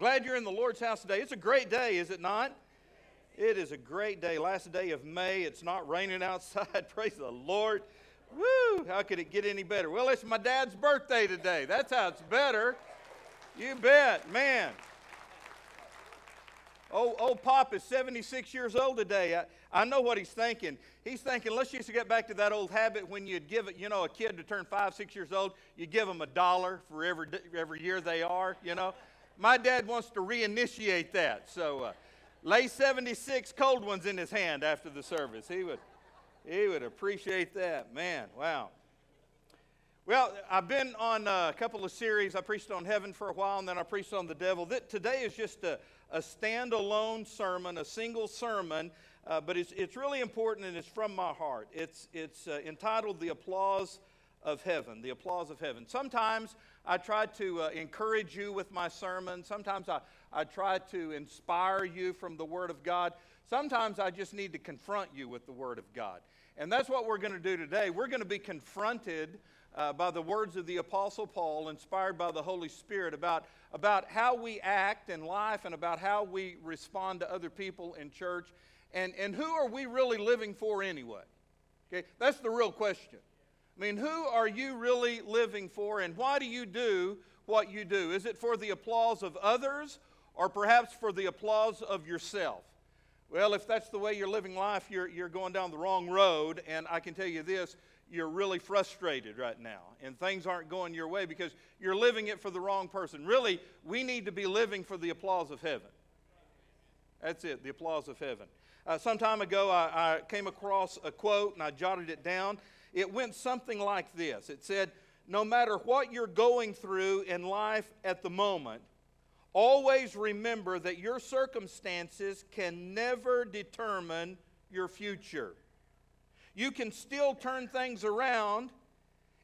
Glad you're in the Lord's house today. It's a great day, is it not? It is a great day. Last day of May. It's not raining outside. Praise the Lord. Woo! How could it get any better? Well, it's my dad's birthday today. That's how it's better. You bet, man. Old, old Pop is 76 years old today. I, I know what he's thinking. He's thinking, let's just get back to that old habit when you'd give it, you know, a kid to turn five, six years old, you give them a dollar for every, every year they are, you know. My dad wants to reinitiate that. So uh, lay 76 cold ones in his hand after the service. He would, he would appreciate that. Man, wow. Well, I've been on a couple of series. I preached on heaven for a while, and then I preached on the devil. Today is just a, a standalone sermon, a single sermon, uh, but it's, it's really important and it's from my heart. It's, it's uh, entitled The Applause of Heaven. The Applause of Heaven. Sometimes I try to uh, encourage you with my sermon, sometimes I, I try to inspire you from the Word of God. Sometimes I just need to confront you with the Word of God. And that's what we're going to do today. We're going to be confronted uh, by the words of the Apostle Paul, inspired by the Holy Spirit, about, about how we act in life and about how we respond to other people in church. And, and who are we really living for anyway? Okay, that's the real question. I mean, who are you really living for, and why do you do what you do? Is it for the applause of others, or perhaps for the applause of yourself? Well, if that's the way you're living life, you're, you're going down the wrong road, and I can tell you this you're really frustrated right now and things aren't going your way because you're living it for the wrong person. Really, we need to be living for the applause of heaven. That's it, the applause of heaven. Uh, some time ago, I, I came across a quote and I jotted it down. It went something like this It said, No matter what you're going through in life at the moment, always remember that your circumstances can never determine your future. You can still turn things around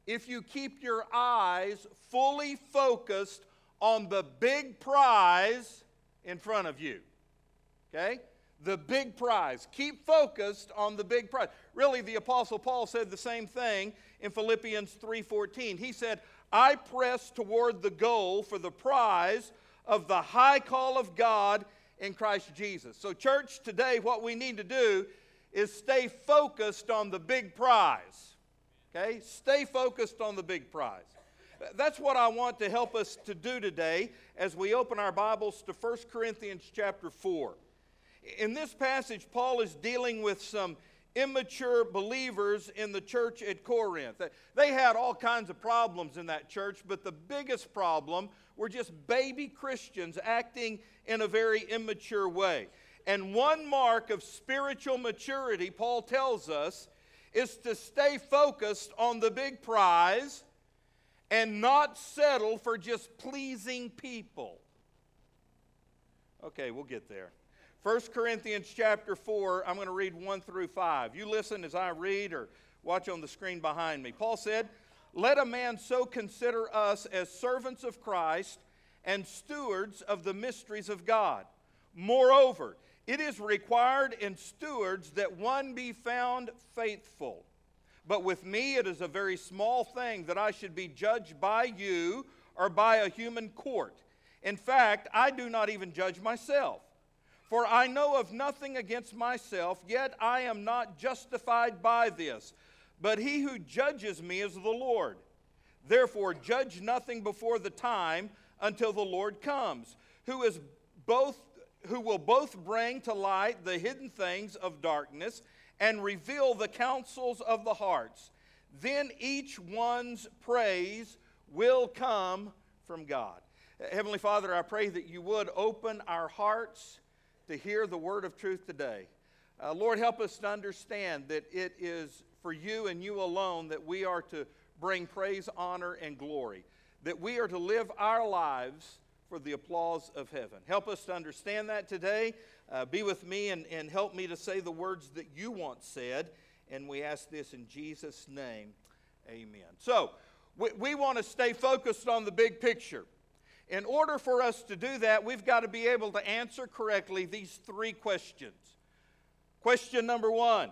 if you keep your eyes fully focused on the big prize in front of you. Okay? The big prize. Keep focused on the big prize. Really the apostle Paul said the same thing in Philippians 3:14. He said, "I press toward the goal for the prize of the high call of God in Christ Jesus." So church, today what we need to do is stay focused on the big prize. Okay? Stay focused on the big prize. That's what I want to help us to do today as we open our Bibles to 1 Corinthians chapter 4. In this passage, Paul is dealing with some immature believers in the church at Corinth. They had all kinds of problems in that church, but the biggest problem were just baby Christians acting in a very immature way. And one mark of spiritual maturity, Paul tells us, is to stay focused on the big prize and not settle for just pleasing people. Okay, we'll get there. 1 Corinthians chapter 4, I'm going to read 1 through 5. You listen as I read or watch on the screen behind me. Paul said, Let a man so consider us as servants of Christ and stewards of the mysteries of God. Moreover, it is required in stewards that one be found faithful. But with me, it is a very small thing that I should be judged by you or by a human court. In fact, I do not even judge myself. For I know of nothing against myself, yet I am not justified by this. But he who judges me is the Lord. Therefore, judge nothing before the time until the Lord comes, who is both who will both bring to light the hidden things of darkness and reveal the counsels of the hearts. Then each one's praise will come from God. Heavenly Father, I pray that you would open our hearts to hear the word of truth today. Uh, Lord, help us to understand that it is for you and you alone that we are to bring praise, honor, and glory, that we are to live our lives for the applause of heaven. Help us to understand that today. Uh, be with me and, and help me to say the words that you once said. And we ask this in Jesus' name. Amen. So, we, we want to stay focused on the big picture. In order for us to do that, we've got to be able to answer correctly these three questions. Question number one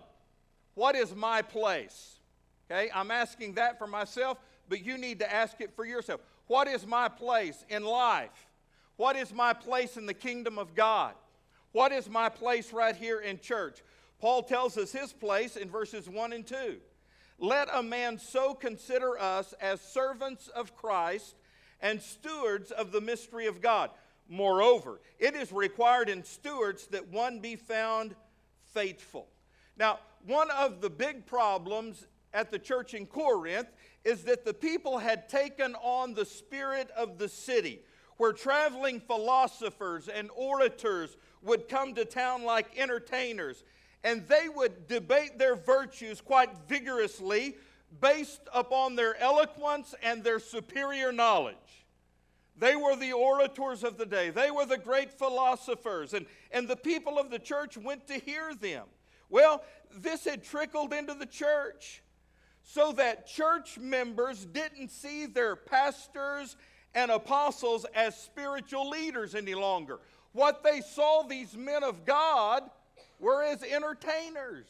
What is my place? Okay, I'm asking that for myself, but you need to ask it for yourself. What is my place in life? What is my place in the kingdom of God? What is my place right here in church? Paul tells us his place in verses 1 and 2. Let a man so consider us as servants of Christ and stewards of the mystery of God. Moreover, it is required in stewards that one be found faithful. Now, one of the big problems at the church in Corinth is that the people had taken on the spirit of the city, where traveling philosophers and orators would come to town like entertainers, and they would debate their virtues quite vigorously based upon their eloquence and their superior knowledge. They were the orators of the day. They were the great philosophers, and, and the people of the church went to hear them. Well, this had trickled into the church so that church members didn't see their pastors and apostles as spiritual leaders any longer. What they saw these men of God were as entertainers.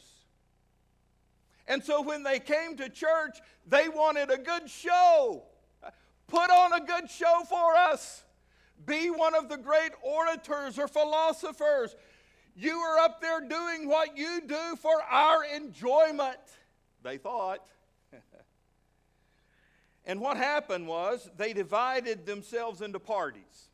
And so when they came to church, they wanted a good show. Put on a good show for us. Be one of the great orators or philosophers. You are up there doing what you do for our enjoyment, they thought. and what happened was they divided themselves into parties,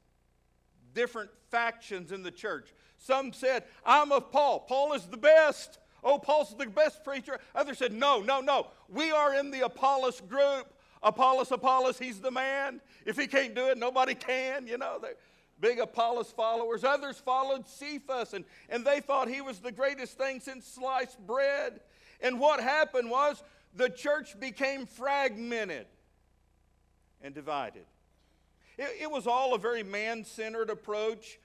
different factions in the church. Some said, I'm of Paul. Paul is the best. Oh, Paul's the best preacher. Others said, No, no, no. We are in the Apollos group. Apollos, Apollos, he's the man. If he can't do it, nobody can. You know, they're big Apollos followers. Others followed Cephas, and, and they thought he was the greatest thing since sliced bread. And what happened was the church became fragmented and divided. It, it was all a very man centered approach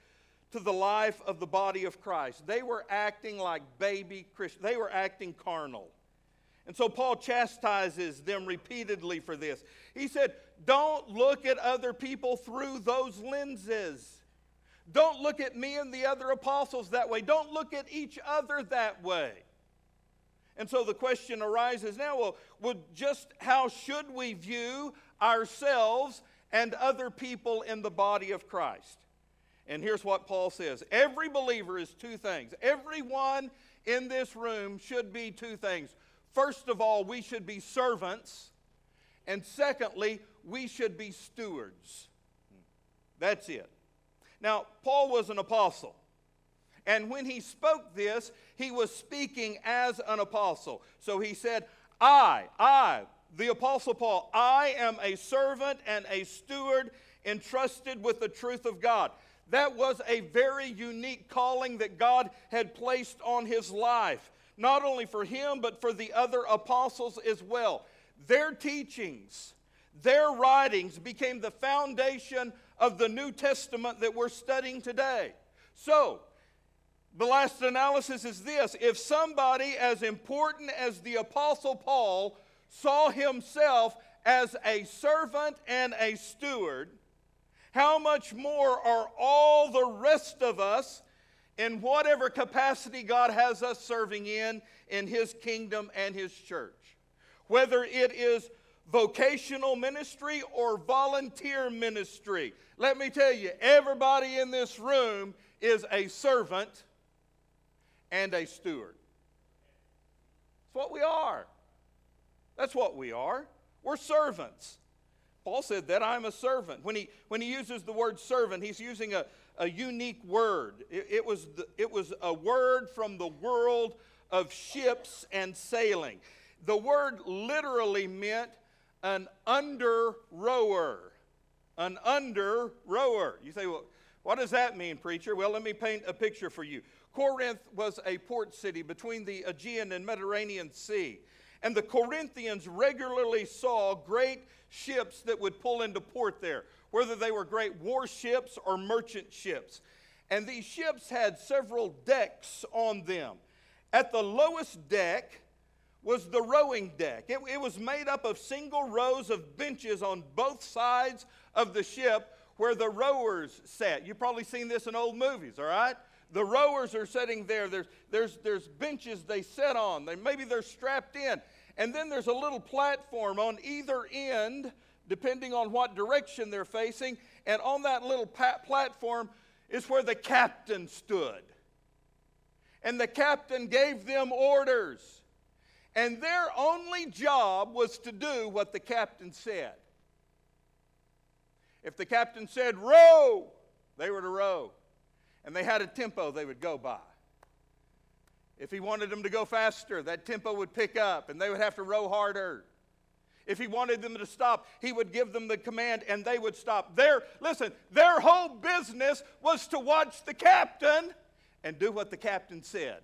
to the life of the body of Christ. They were acting like baby Christians, they were acting carnal. And so Paul chastises them repeatedly for this. He said, Don't look at other people through those lenses. Don't look at me and the other apostles that way. Don't look at each other that way. And so the question arises now well, well just how should we view ourselves and other people in the body of Christ? And here's what Paul says Every believer is two things. Everyone in this room should be two things First of all, we should be servants. And secondly, we should be stewards. That's it. Now, Paul was an apostle. And when he spoke this, he was speaking as an apostle. So he said, I, I, the apostle Paul, I am a servant and a steward entrusted with the truth of God. That was a very unique calling that God had placed on his life not only for him, but for the other apostles as well. Their teachings, their writings became the foundation of the New Testament that we're studying today. So, the last analysis is this if somebody as important as the Apostle Paul saw himself as a servant and a steward, how much more are all the rest of us in whatever capacity God has us serving in, in His kingdom and His church. Whether it is vocational ministry or volunteer ministry. Let me tell you, everybody in this room is a servant and a steward. That's what we are. That's what we are. We're servants. Paul said that I'm a servant. When he, when he uses the word servant, he's using a, a unique word. It, it, was the, it was a word from the world of ships and sailing. The word literally meant an under rower. An under rower. You say, well, what does that mean, preacher? Well, let me paint a picture for you. Corinth was a port city between the Aegean and Mediterranean Sea. And the Corinthians regularly saw great ships that would pull into port there whether they were great warships or merchant ships. And these ships had several decks on them. At the lowest deck was the rowing deck. It, it, was made up of single rows of benches on both sides of the ship where the rowers sat. You've probably seen this in old movies, all right? The rowers are sitting there. There's, there's, there's benches they sit on. They, maybe they're strapped in. And then there's a little platform on either end depending on what direction they're facing. And on that little platform is where the captain stood. And the captain gave them orders. And their only job was to do what the captain said. If the captain said, row, they were to row. And they had a tempo they would go by. If he wanted them to go faster, that tempo would pick up and they would have to row harder. If he wanted them to stop, he would give them the command and they would stop. Their, listen, their whole business was to watch the captain and do what the captain said.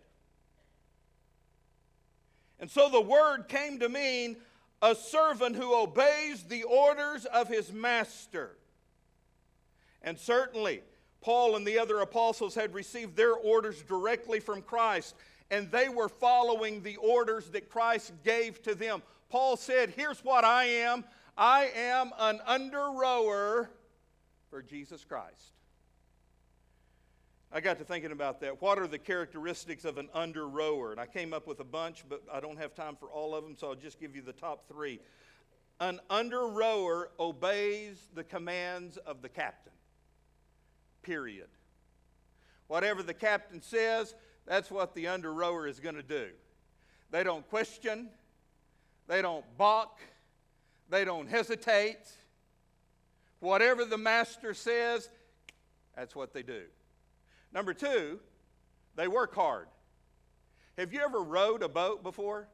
And so the word came to mean a servant who obeys the orders of his master. And certainly, Paul and the other apostles had received their orders directly from Christ, and they were following the orders that Christ gave to them. Paul said, Here's what I am I am an under rower for Jesus Christ. I got to thinking about that. What are the characteristics of an under rower? And I came up with a bunch, but I don't have time for all of them, so I'll just give you the top three. An under rower obeys the commands of the captain period. Whatever the captain says, that's what the under rower is going to do. They don't question, they don't balk, they don't hesitate. Whatever the master says, that's what they do. Number two, they work hard. Have you ever rowed a boat before?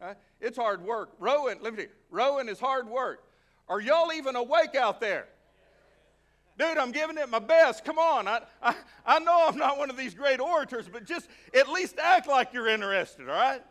Uh, it's hard work. Rowing, let me tell you, rowing is hard work. Are y'all even awake out there? Dude, I'm giving it my best. Come on. I, I, I know I'm not one of these great orators, but just at least act like you're interested, all right?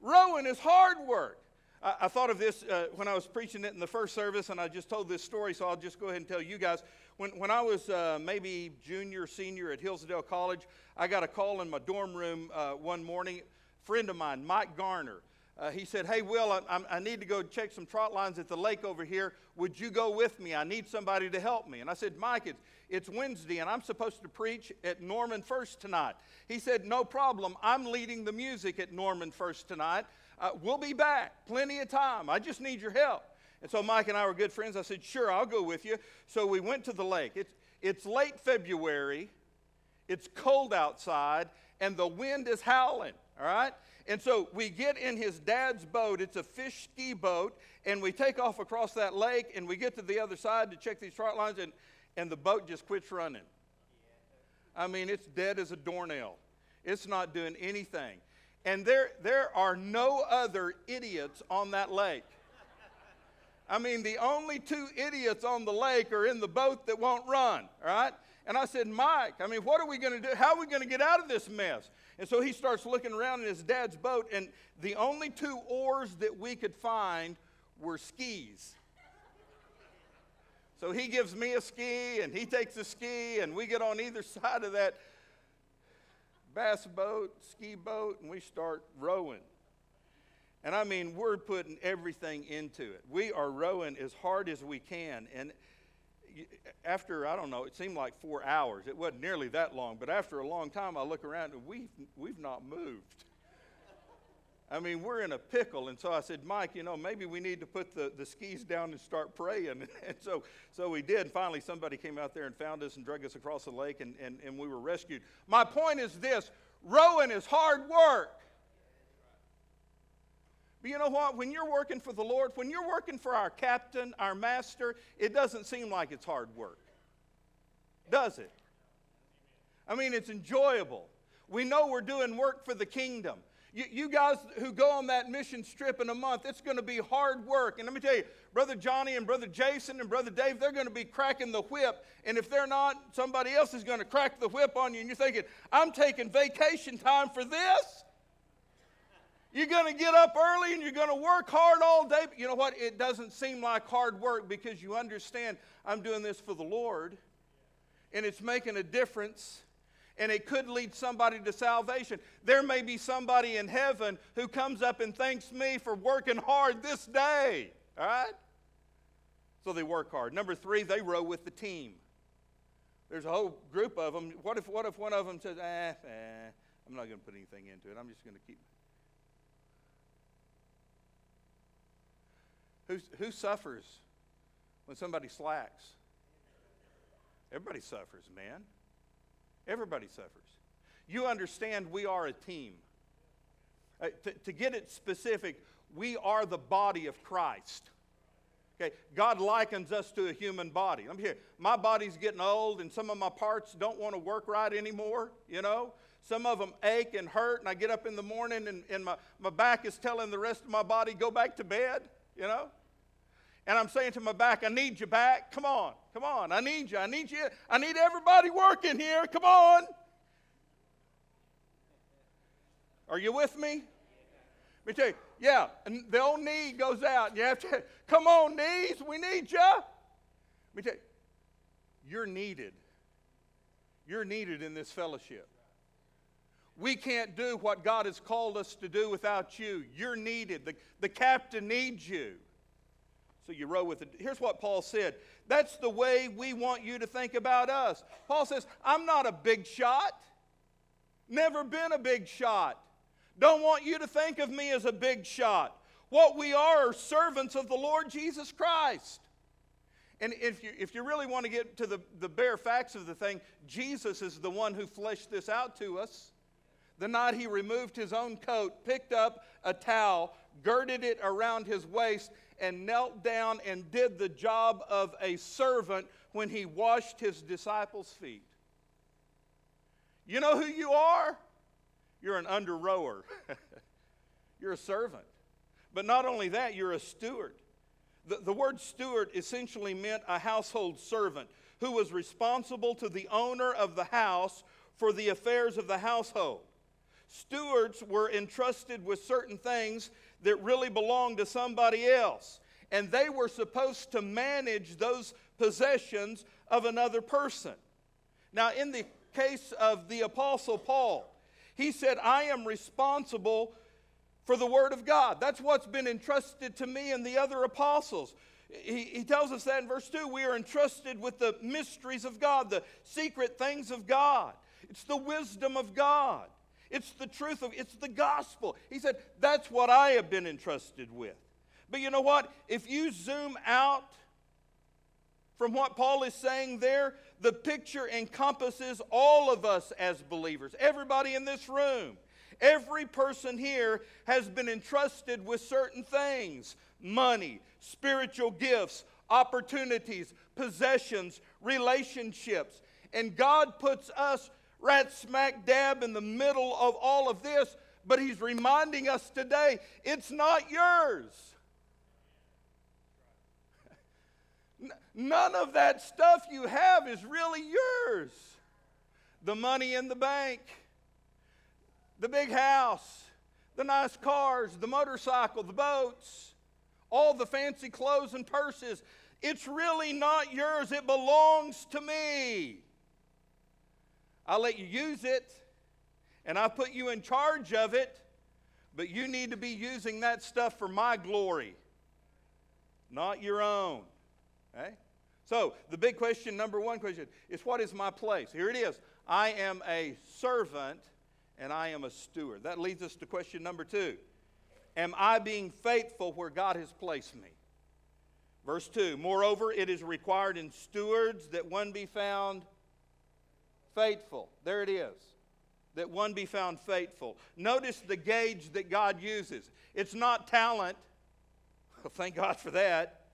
Rowing is hard work. I, I thought of this uh, when I was preaching it in the first service, and I just told this story, so I'll just go ahead and tell you guys. When, when I was uh, maybe junior, senior at Hillsdale College, I got a call in my dorm room uh, one morning. A friend of mine, Mike Garner, uh, he said, Hey, Will, I, I, need to go check some trot lines at the lake over here. Would you go with me? I need somebody to help me. And I said, Mike, it's, it's Wednesday and I'm supposed to preach at Norman First tonight. He said, No problem. I'm leading the music at Norman First tonight. Uh, we'll be back. Plenty of time. I just need your help. And so Mike and I were good friends. I said, Sure, I'll go with you. So we went to the lake. It's, it's late February, it's cold outside, and the wind is howling, all right? And so we get in his dad's boat. It's a fish ski boat. And we take off across that lake and we get to the other side to check these trot lines. And, and the boat just quits running. I mean, it's dead as a doornail. It's not doing anything. And there, there are no other idiots on that lake. I mean, the only two idiots on the lake are in the boat that won't run, all right? And I said, Mike, I mean, what are we going to do? How are we going to get out of this mess? And so he starts looking around in his dad's boat, and the only two oars that we could find were skis. So he gives me a ski, and he takes a ski, and we get on either side of that bass boat, ski boat, and we start rowing. And I mean, we're putting everything into it. We are rowing as hard as we can. And after, I don't know, it seemed like four hours. It wasn't nearly that long, but after a long time, I look around and we've, we've not moved. I mean, we're in a pickle. And so I said, Mike, you know, maybe we need to put the, the skis down and start praying. And so, so we did. And finally, somebody came out there and found us and dragged us across the lake, and, and, and we were rescued. My point is this rowing is hard work. But you know what? When you're working for the Lord, when you're working for our captain, our master, it doesn't seem like it's hard work. Does it? I mean, it's enjoyable. We know we're doing work for the kingdom. You, you, guys who go on that mission trip in a month, it's going to be hard work. And let me tell you, Brother Johnny and Brother Jason and Brother Dave, they're going to be cracking the whip. And if they're not, somebody else is going to crack the whip on you. And you're thinking, I'm taking vacation time for this? You're going to get up early and you're going to work hard all day. But you know what? It doesn't seem like hard work because you understand I'm doing this for the Lord and it's making a difference and it could lead somebody to salvation. There may be somebody in heaven who comes up and thanks me for working hard this day. All right? So they work hard. Number three, they row with the team. There's a whole group of them. What if, what if one of them says, eh, eh I'm not going to put anything into it. I'm just going to keep Who, suffers when somebody slacks. Everybody suffers, man. Everybody suffers. You understand we are a team. Uh, to, to get it specific, we are the body of Christ. Okay, God likens us to a human body. Let me hear. My body's getting old, and some of my parts don't want to work right anymore. You know, some of them ache and hurt, and I get up in the morning, and, and my, my back is telling the rest of my body, go back to bed. You know, and I'm saying to my back, I need you back. Come on, come on. I need you. I need you. I need everybody working here. Come on. Are you with me? Let me tell you, yeah, and the old knee goes out. You have to, come on, knees, we need you. Let me tell you, you're needed. You're needed in this fellowship. We can't do what God has called us to do without you. You're needed. The, the captain needs you. So you row with it. Here's what Paul said. That's the way we want you to think about us. Paul says, I'm not a big shot. Never been a big shot. Don't want you to think of me as a big shot. What we are are servants of the Lord Jesus Christ. And if you, if you really want to get to the, the bare facts of the thing, Jesus is the one who fleshed this out to us. The night he removed his own coat, picked up a towel, girded it around his waist, and knelt down and did the job of a servant when he washed his disciples' feet. You know who you are? You're an under rower, you're a servant. But not only that, you're a steward. The, the word steward essentially meant a household servant who was responsible to the owner of the house for the affairs of the household. Stewards were entrusted with certain things that really belonged to somebody else, and they were supposed to manage those possessions of another person. Now, in the case of the Apostle Paul, he said, I am responsible for the Word of God. That's what's been entrusted to me and the other apostles. He, he, tells us that in verse 2 we are entrusted with the mysteries of God, the secret things of God. It's the wisdom of God. It's the truth of it's the gospel. He said, That's what I have been entrusted with. But you know what? If you zoom out from what Paul is saying there, the picture encompasses all of us as believers, everybody in this room. Every person here has been entrusted with certain things money, spiritual gifts, opportunities, possessions, relationships. And God puts us right smack dab in the middle of all of this, but He's reminding us today it's not yours. None of that stuff you have is really yours. The money in the bank, the big house, the nice cars, the motorcycle, the boats, all the fancy clothes and purses. It's really not yours. It belongs to me. I let you use it, and I put you in charge of it, but you need to be using that stuff for my glory, not your own. Okay? So, the big question, number one question, is what is my place? Here it is I am a servant and I am a steward. That leads us to question number two Am I being faithful where God has placed me? Verse 2 Moreover, it is required in stewards that one be found faithful. There it is. That one be found faithful. Notice the gauge that God uses. It's not talent. Well, thank God for that.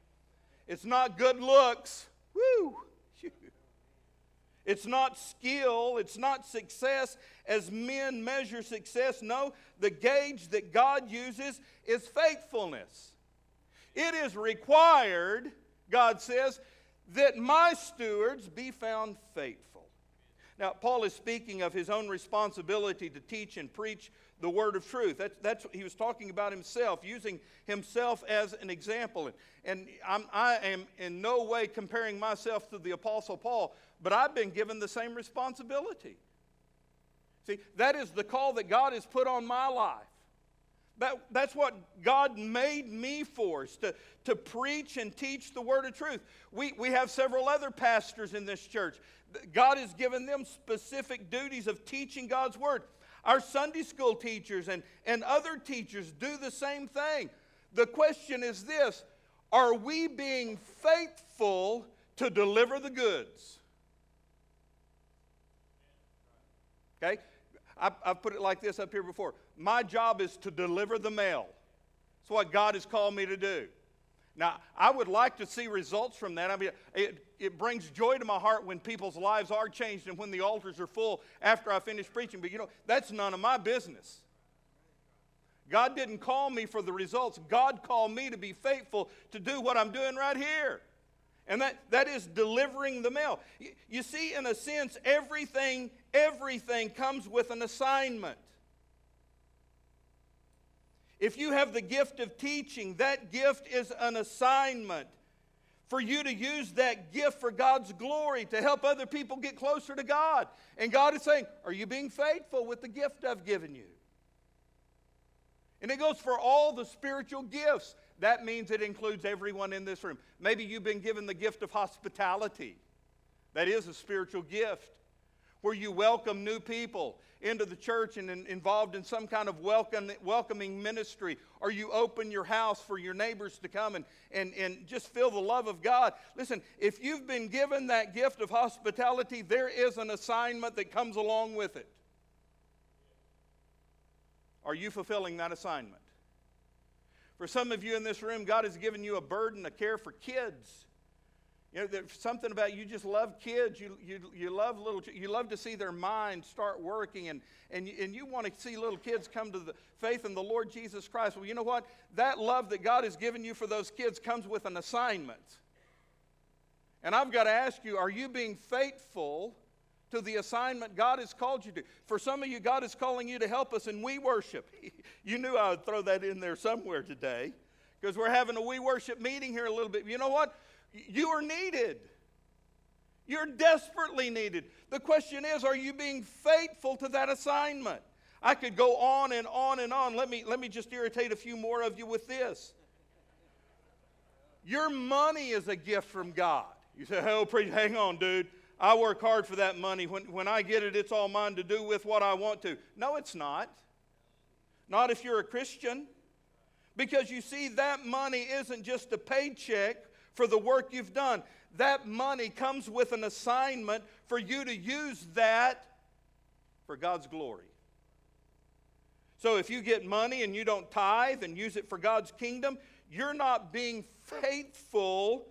It's not good looks. Woo! It's not skill. It's not success as men measure success. No, the gauge that God uses is faithfulness. It is required, God says, that my stewards be found faithful. Now, Paul is speaking of his own responsibility to teach and preach the word of truth. That's, that's he was talking about himself, using himself as an example. And, and I'm, I am in no way comparing myself to the Apostle Paul, but I've been given the same responsibility. See, that is the call that God has put on my life. That, that's what God made me for, is to, to preach and teach the word of truth. We, we have several other pastors in this church. God has given them specific duties of teaching God's word. Our Sunday school teachers and, and other teachers do the same thing. The question is this Are we being faithful to deliver the goods? Okay? I, have put it like this up here before. My job is to deliver the mail. That's what God has called me to do. Now, I would like to see results from that. I mean, it, it brings joy to my heart when people's lives are changed and when the altars are full after I finish preaching. But you know, that's none of my business. God didn't call me for the results. God called me to be faithful to do what I'm doing right here. And that, that is delivering the mail. You see, in a sense, everything, everything comes with an assignment. If you have the gift of teaching, that gift is an assignment for you to use that gift for God's glory to help other people get closer to God. And God is saying, Are you being faithful with the gift I've given you? And it goes for all the spiritual gifts. That means it includes everyone in this room. Maybe you've been given the gift of hospitality. That is a spiritual gift where you welcome new people into the church and in, involved in some kind of welcome, welcoming ministry, or you open your house for your neighbors to come and, and, and just feel the love of God. Listen, if you've been given that gift of hospitality, there is an assignment that comes along with it. Are you fulfilling that assignment? For some of you in this room, God has given you a burden, a care for kids. You know, there's something about you just love kids. You, you, you love little, you love to see their minds start working, and, and, you, and you want to see little kids come to the faith in the Lord Jesus Christ. Well, you know what? That love that God has given you for those kids comes with an assignment. And I've got to ask you, are you being faithful to the assignment God has called you to? For some of you, God is calling you to help us in we worship. you knew I would throw that in there somewhere today because we're having a we worship meeting here a little bit. You know what? You are needed. You're desperately needed. The question is, are you being faithful to that assignment? I could go on and on and on. Let me, let me just irritate a few more of you with this. Your money is a gift from God. You say, oh, preach, hang on, dude. I work hard for that money. When, when I get it, it's all mine to do with what I want to. No, it's not. Not if you're a Christian. Because you see, that money isn't just a paycheck for the work you've done. That money comes with an assignment for you to use that for God's glory. So if you get money and you don't tithe and use it for God's kingdom, you're not being faithful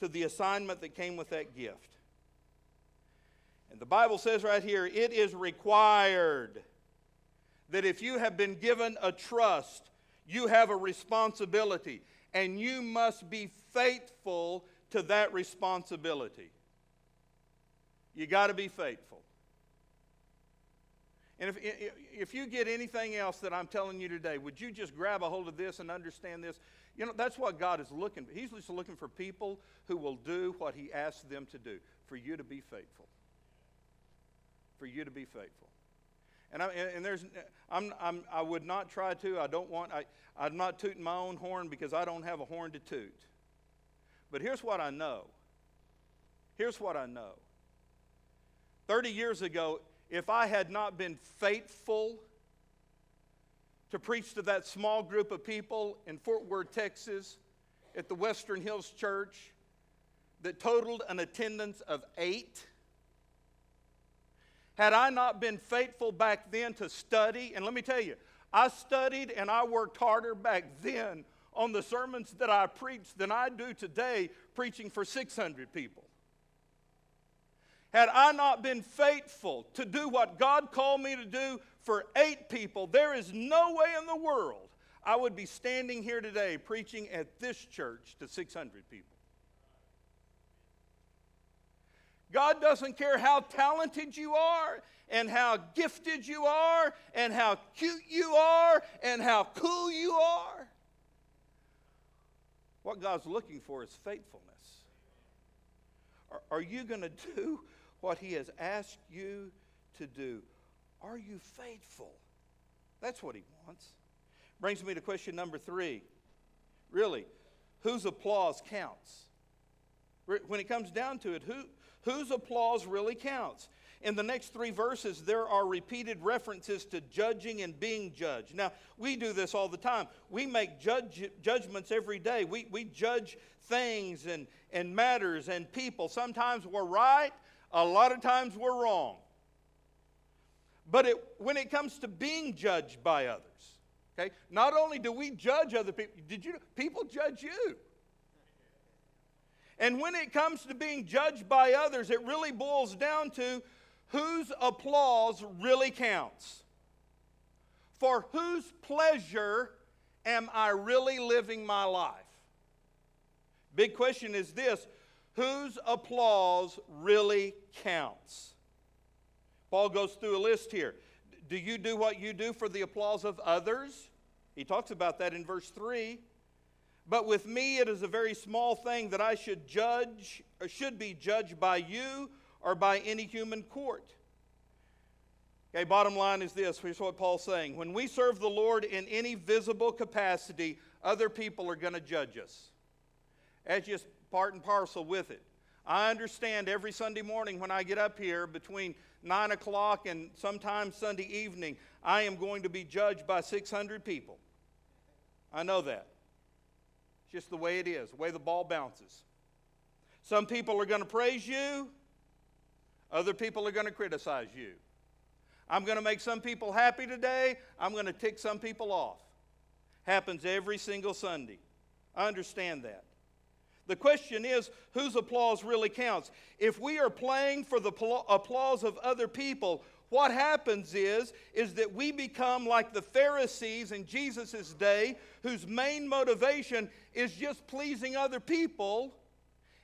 to the assignment that came with that gift. And the Bible says right here it is required that if you have been given a trust, you have a responsibility and you must be faithful to that responsibility. You got to be faithful. And if, if you get anything else that I'm telling you today, would you just grab a hold of this and understand this? You know, that's what God is looking for. He's just looking for people who will do what He asks them to do, for you to be faithful. For you to be faithful. And, I, and there's, I'm, I'm, I would not try to. I don't want, I, I'm not tooting my own horn because I don't have a horn to toot. But here's what I know. Here's what I know. 30 years ago, if I had not been faithful to preach to that small group of people in Fort Worth, Texas, at the Western Hills Church, that totaled an attendance of eight, had I not been faithful back then to study, and let me tell you, I studied and I worked harder back then on the sermons that I preached than I do today preaching for 600 people. Had I not been faithful to do what God called me to do for eight people, there is no way in the world I would be standing here today preaching at this church to 600 people. God doesn't care how talented you are and how gifted you are and how cute you are and how cool you are. What God's looking for is faithfulness. Are, are you going to do what He has asked you to do? Are you faithful? That's what He wants. Brings me to question number three. Really, whose applause counts? When it comes down to it, who, whose applause really counts. in the next three verses, there are repeated references to judging and being judged. Now, we do this all the time. We make judge, judgments every day. We, we judge things and, and matters and people. Sometimes we're right, a lot of times we're wrong. But it, when it comes to being judged by others, okay, not only do we judge other people, did you people judge you? And when it comes to being judged by others, it really boils down to whose applause really counts. For whose pleasure am I really living my life? Big question is this whose applause really counts? Paul goes through a list here. Do you do what you do for the applause of others? He talks about that in verse 3. But with me, it is a very small thing that I should judge, or should be judged by you or by any human court. Okay, bottom line is this here's what Paul's saying. When we serve the Lord in any visible capacity, other people are going to judge us. That's just part and parcel with it. I understand every Sunday morning when I get up here between 9 o'clock and sometimes Sunday evening, I am going to be judged by 600 people. I know that. It's just the way it is, the way the ball bounces. Some people are going to praise you, other people are going to criticize you. I'm going to make some people happy today, I'm going to tick some people off. Happens every single Sunday. I understand that. The question is whose applause really counts? If we are playing for the applause of other people, what happens is is that we become like the Pharisees in Jesus' day whose main motivation is just pleasing other people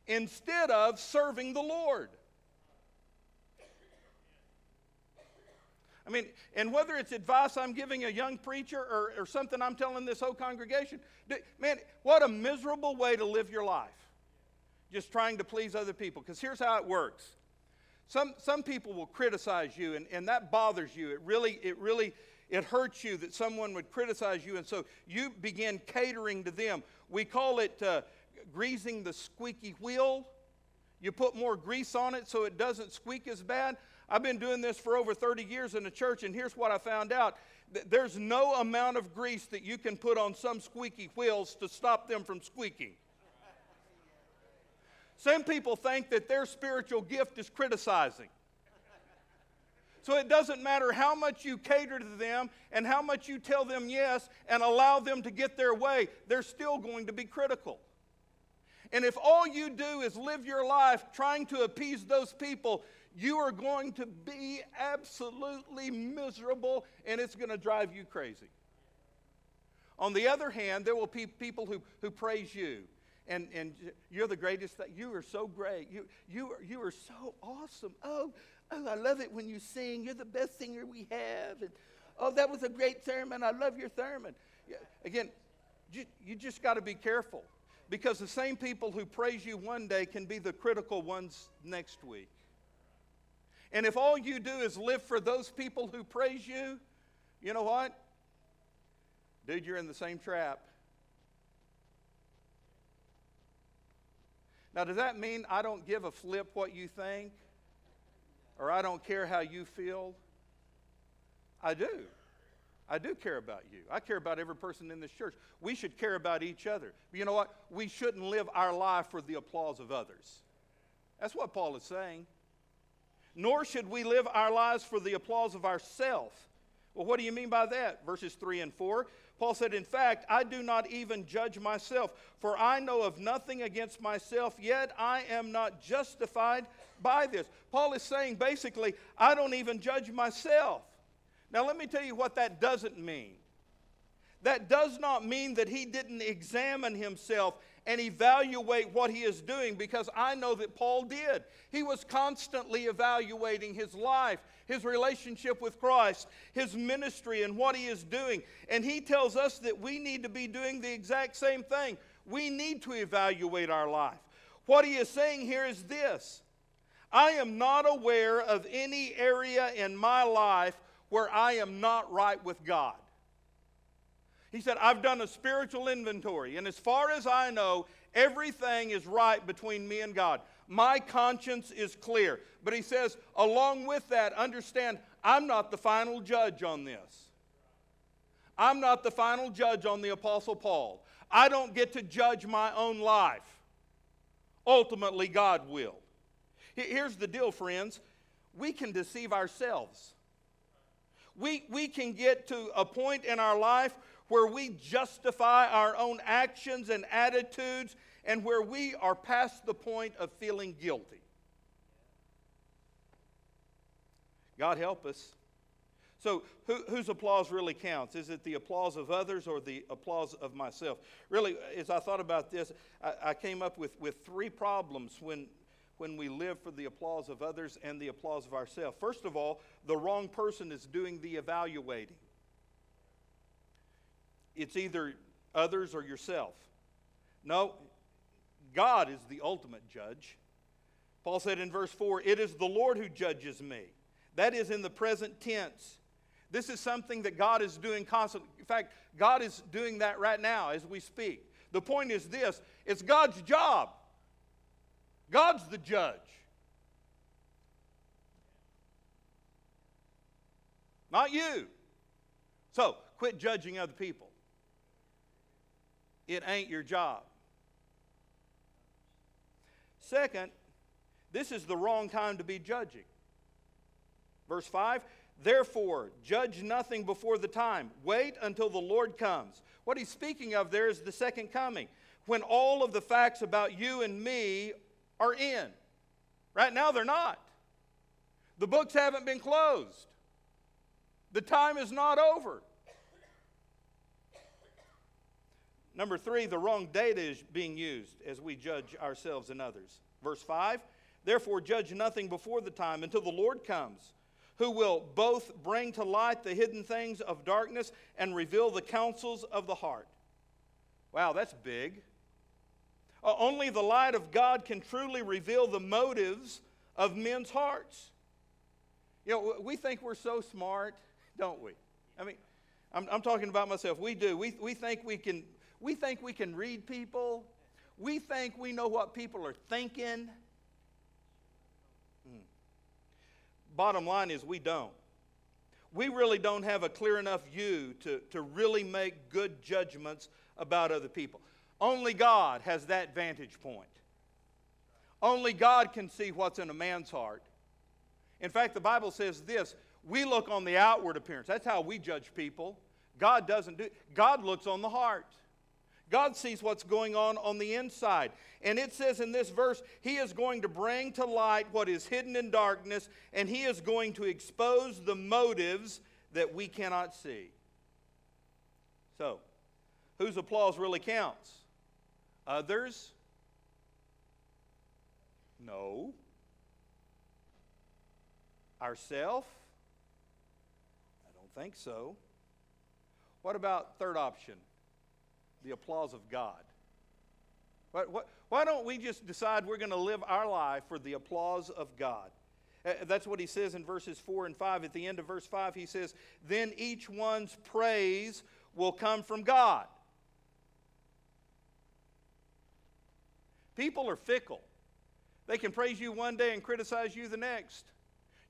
instead of serving the Lord. I mean, and whether it's advice I'm giving a young preacher or, or something I'm telling this whole congregation, man, what a miserable way to live your life. Just trying to please other people. Because here's how it works. Some, some people will criticize you, and, and that bothers you. It really, it really, it hurts you that someone would criticize you, and so you begin catering to them. We call it uh, greasing the squeaky wheel. You put more grease on it so it doesn't squeak as bad. I've been doing this for over 30 years in the church, and here's what I found out there's no amount of grease that you can put on some squeaky wheels to stop them from squeaking. Some people think that their spiritual gift is criticizing. So it doesn't matter how much you cater to them and how much you tell them yes and allow them to get their way, they're still going to be critical. And if all you do is live your life trying to appease those people, you are going to be absolutely miserable and it's going to drive you crazy. On the other hand, there will be people who, who praise you. And, and you're the greatest. thing. You are so great. You, you, are, you are so awesome. Oh, oh, I love it when you sing. You're the best singer we have. And, oh, that was a great sermon. I love your sermon. Again, you, you just got to be careful because the same people who praise you one day can be the critical ones next week. And if all you do is live for those people who praise you, you know what? Dude, you're in the same trap. Now, does that mean I don't give a flip what you think? Or I don't care how you feel? I do. I do care about you. I care about every person in this church. We should care about each other. But you know what? We shouldn't live our life for the applause of others. That's what Paul is saying nor should we live our lives for the applause of ourself. Well, what do you mean by that? Verses 3 and 4. Paul said, In fact, I do not even judge myself, for I know of nothing against myself, yet I am not justified by this. Paul is saying basically, I don't even judge myself. Now, let me tell you what that doesn't mean. That does not mean that he didn't examine himself and evaluate what he is doing because I know that Paul did. He was constantly evaluating his life, his relationship with Christ, his ministry, and what he is doing. And he tells us that we need to be doing the exact same thing. We need to evaluate our life. What he is saying here is this I am not aware of any area in my life where I am not right with God. He said, I've done a spiritual inventory, and as far as I know, everything is right between me and God. My conscience is clear. But he says, along with that, understand I'm not the final judge on this. I'm not the final judge on the Apostle Paul. I don't get to judge my own life. Ultimately, God will. Here's the deal, friends we can deceive ourselves. We, we can get to a point in our life where we justify our own actions and attitudes and where we are past the point of feeling guilty. God help us. So, who, whose applause really counts? Is it the applause of others or the applause of myself? Really, as I thought about this, I, I came up with, with three problems when, when we live for the applause of others and the applause of ourselves. First of all, the wrong person is doing the evaluating. It's either others or yourself. No, God is the ultimate judge. Paul said in verse 4, It is the Lord who judges me. That is in the present tense. This is something that God is doing constantly. In fact, God is doing that right now as we speak. The point is this it's God's job, God's the judge. Not you. So, quit judging other people. It ain't your job. Second, this is the wrong time to be judging. Verse 5 Therefore, judge nothing before the time. Wait until the Lord comes. What he's speaking of there is the second coming, when all of the facts about you and me are in. Right now, they're not. The books haven't been closed, the time is not over. Number three, the wrong data is being used as we judge ourselves and others. Verse 5 Therefore, judge nothing before the time until the Lord comes, who will both bring to light the hidden things of darkness and reveal the counsels of the heart. Wow, that's big. Uh, only the light of God can truly reveal the motives of men's hearts. You know, we think we're so smart, don't we? I mean, I'm, I'm talking about myself. We do. We, we think we can we think we can read people. We think we know what people are thinking. Hmm. Bottom line is, we don't. We really don't have a clear enough view to, to really make good judgments about other people. Only God has that vantage point. Only God can see what's in a man's heart. In fact, the Bible says this we look on the outward appearance. That's how we judge people. God doesn't do God looks on the heart. God sees what's going on on the inside. And it says in this verse, He is going to bring to light what is hidden in darkness, and He is going to expose the motives that we cannot see. So, whose applause really counts? Others? No. Ourself? I don't think so. What about third option? The applause of God. Why, don't we just decide we're going to live our life for the applause of God? Uh, that's what he says in verses 4 and 5. At the end of verse 5, he says, Then each one's praise will come from God. People are fickle. They can praise you one day and criticize you the next.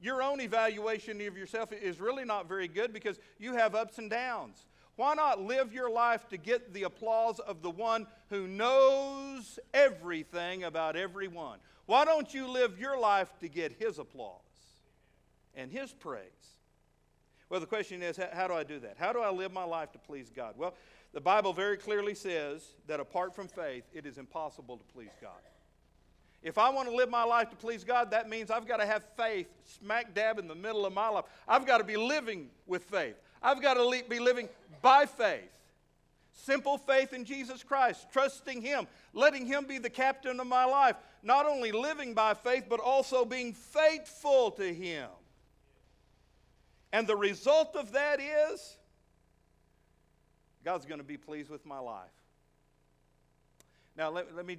Your own evaluation of yourself is really not very good because you have ups and downs. Why not live your life to get the applause of the one who knows everything about everyone? Why don't you live your life to get his applause and his praise? Well, the question is how do I do that? How do I live my life to please God? Well, the Bible very clearly says that apart from faith, it is impossible to please God. If I want to live my life to please God, that means I've got to have faith smack dab in the middle of my life. I've got to be living with faith. I've got to be living by faith. Simple faith in Jesus Christ, trusting Him, letting Him be the captain of my life. Not only living by faith, but also being faithful to Him. And the result of that is God's going to be pleased with my life. Now, let, let, me,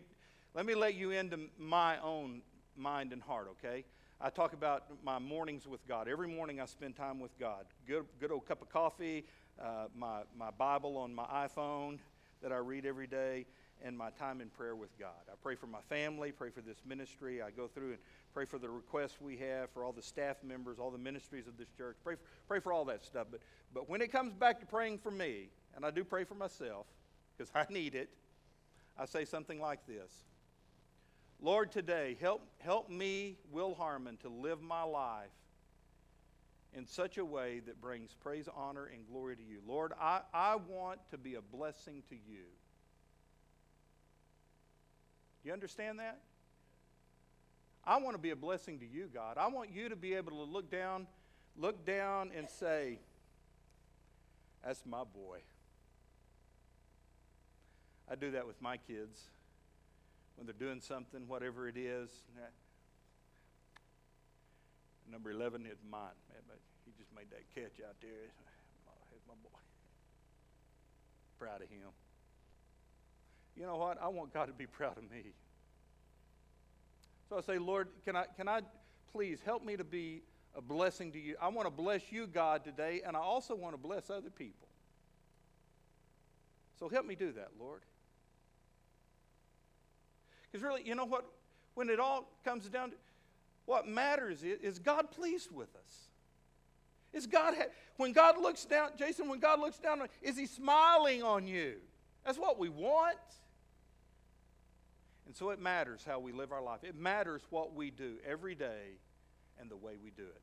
let me let you into my own mind and heart, okay? I talk about my mornings with God. Every morning I spend time with God. Good, good old cup of coffee, uh, my, my Bible on my iPhone that I read every day. and my time in prayer with God. I pray for my family, pray for this ministry. I go through and pray for the requests we have for all the staff members, all the ministries of this church. Pray for, pray for all that stuff. But, but when it comes back to praying for me, and I do pray for myself because I need it, I say something like this Lord, today, help, help me, Will Harmon, to live my life in such a way that brings praise, honor, and glory to you. Lord, I, I want to be a blessing to you. You understand that? I want to be a blessing to you, God. I want you to be able to look down, look down and say, That's my boy. I do that with my kids when they're doing something, whatever it is. Number 11 is mine. He just made that catch out there. He's my boy. Proud of him. You know what? I want God to be proud of me. So I say, Lord, can I, can I please help me to be a blessing to you? I want to bless you, God, today, and I also want to bless other people. So help me do that, Lord. Because really, you know what? When it all comes down to what matters is, is God pleased with us? Is God, when God looks down, Jason, when God looks down, is He smiling on you? That's what we want. And so it matters how we live our life. It matters what we do every day and the way we do it.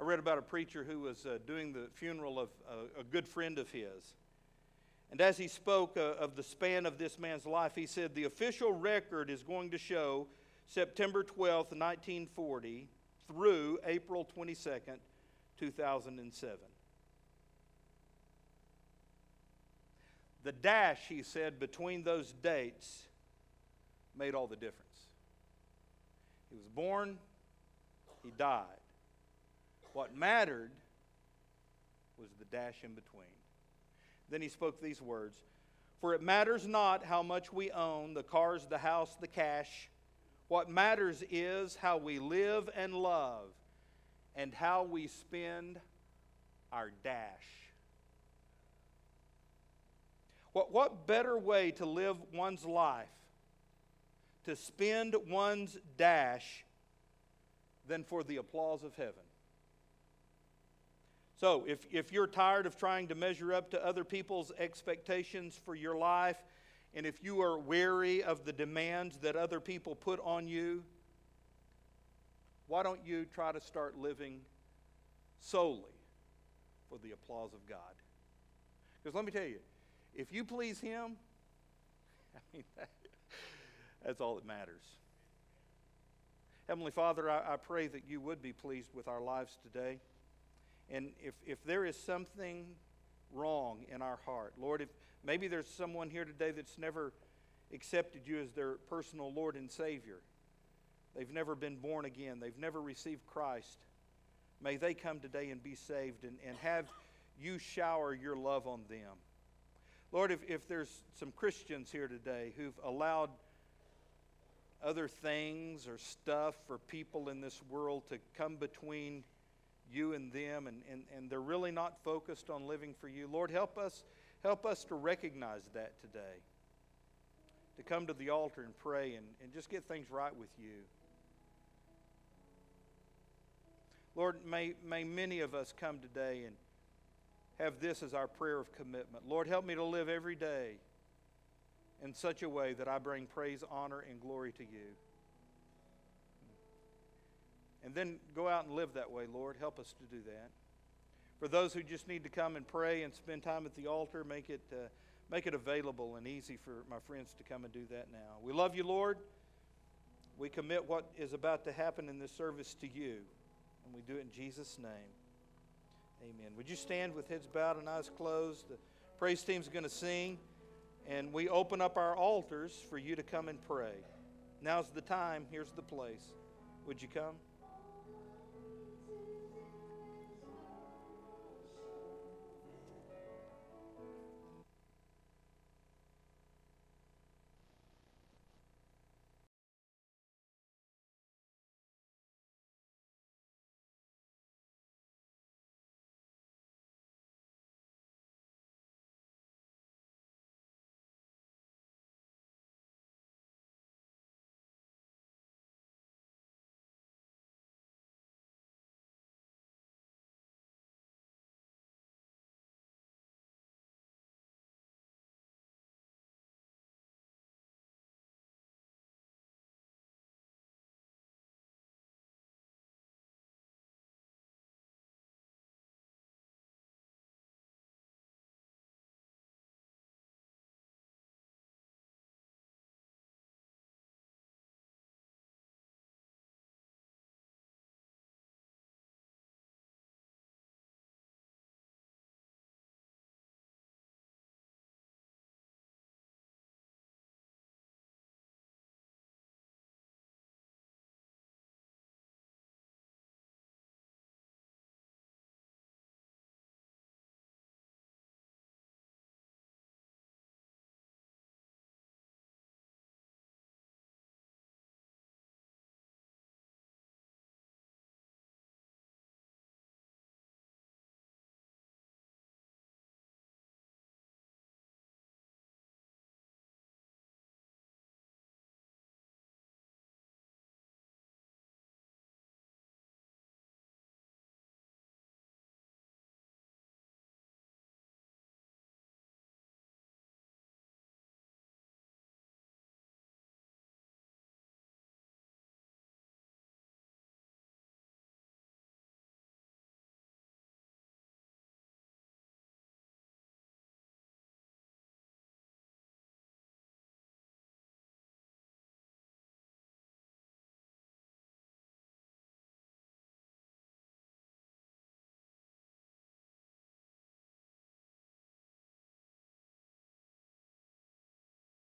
I read about a preacher who was uh, doing the funeral of uh, a good friend of his. And as he spoke uh, of the span of this man's life, he said, The official record is going to show September 12th, 1940 through April 22nd, 2007. The dash, he said, between those dates made all the difference. He was born, he died. What mattered was the dash in between. Then he spoke these words For it matters not how much we own the cars, the house, the cash. What matters is how we live and love and how we spend our dash. What, what better way to live one's life, to spend one's dash, than for the applause of heaven? So, if, if you're tired of trying to measure up to other people's expectations for your life, and if you are weary of the demands that other people put on you, why don't you try to start living solely for the applause of God? Because let me tell you, if you please Him, I mean, that, that's all that matters. Heavenly Father, I, I pray that you would be pleased with our lives today. And if, if there is something wrong in our heart, Lord, if Maybe there's someone here today that's never accepted you as their personal Lord and Savior. They've never been born again, they've never received Christ. May they come today and be saved and, and have you shower your love on them. Lord, if, if there's some Christians here today who've allowed other things or stuff or people in this world to come between you and them, and, and, and they're really not focused on living for you, Lord, help us Help us to recognize that today. To come to the altar and pray and, and just get things right with you. Lord, may, may many of us come today and have this as our prayer of commitment. Lord, help me to live every day in such a way that I bring praise, honor, and glory to you. And then go out and live that way, Lord. Help us to do that. For those who just need to come and pray and spend time at the altar, make it, uh, make it available and easy for my friends to come and do that now. We love you, Lord. We commit what is about to happen in this service to you, and we do it in Jesus' name. Amen. Would you stand with heads bowed and eyes closed? The praise team's going to sing, and we open up our altars for you to come and pray. Now's the time. Here's the place. Would you come?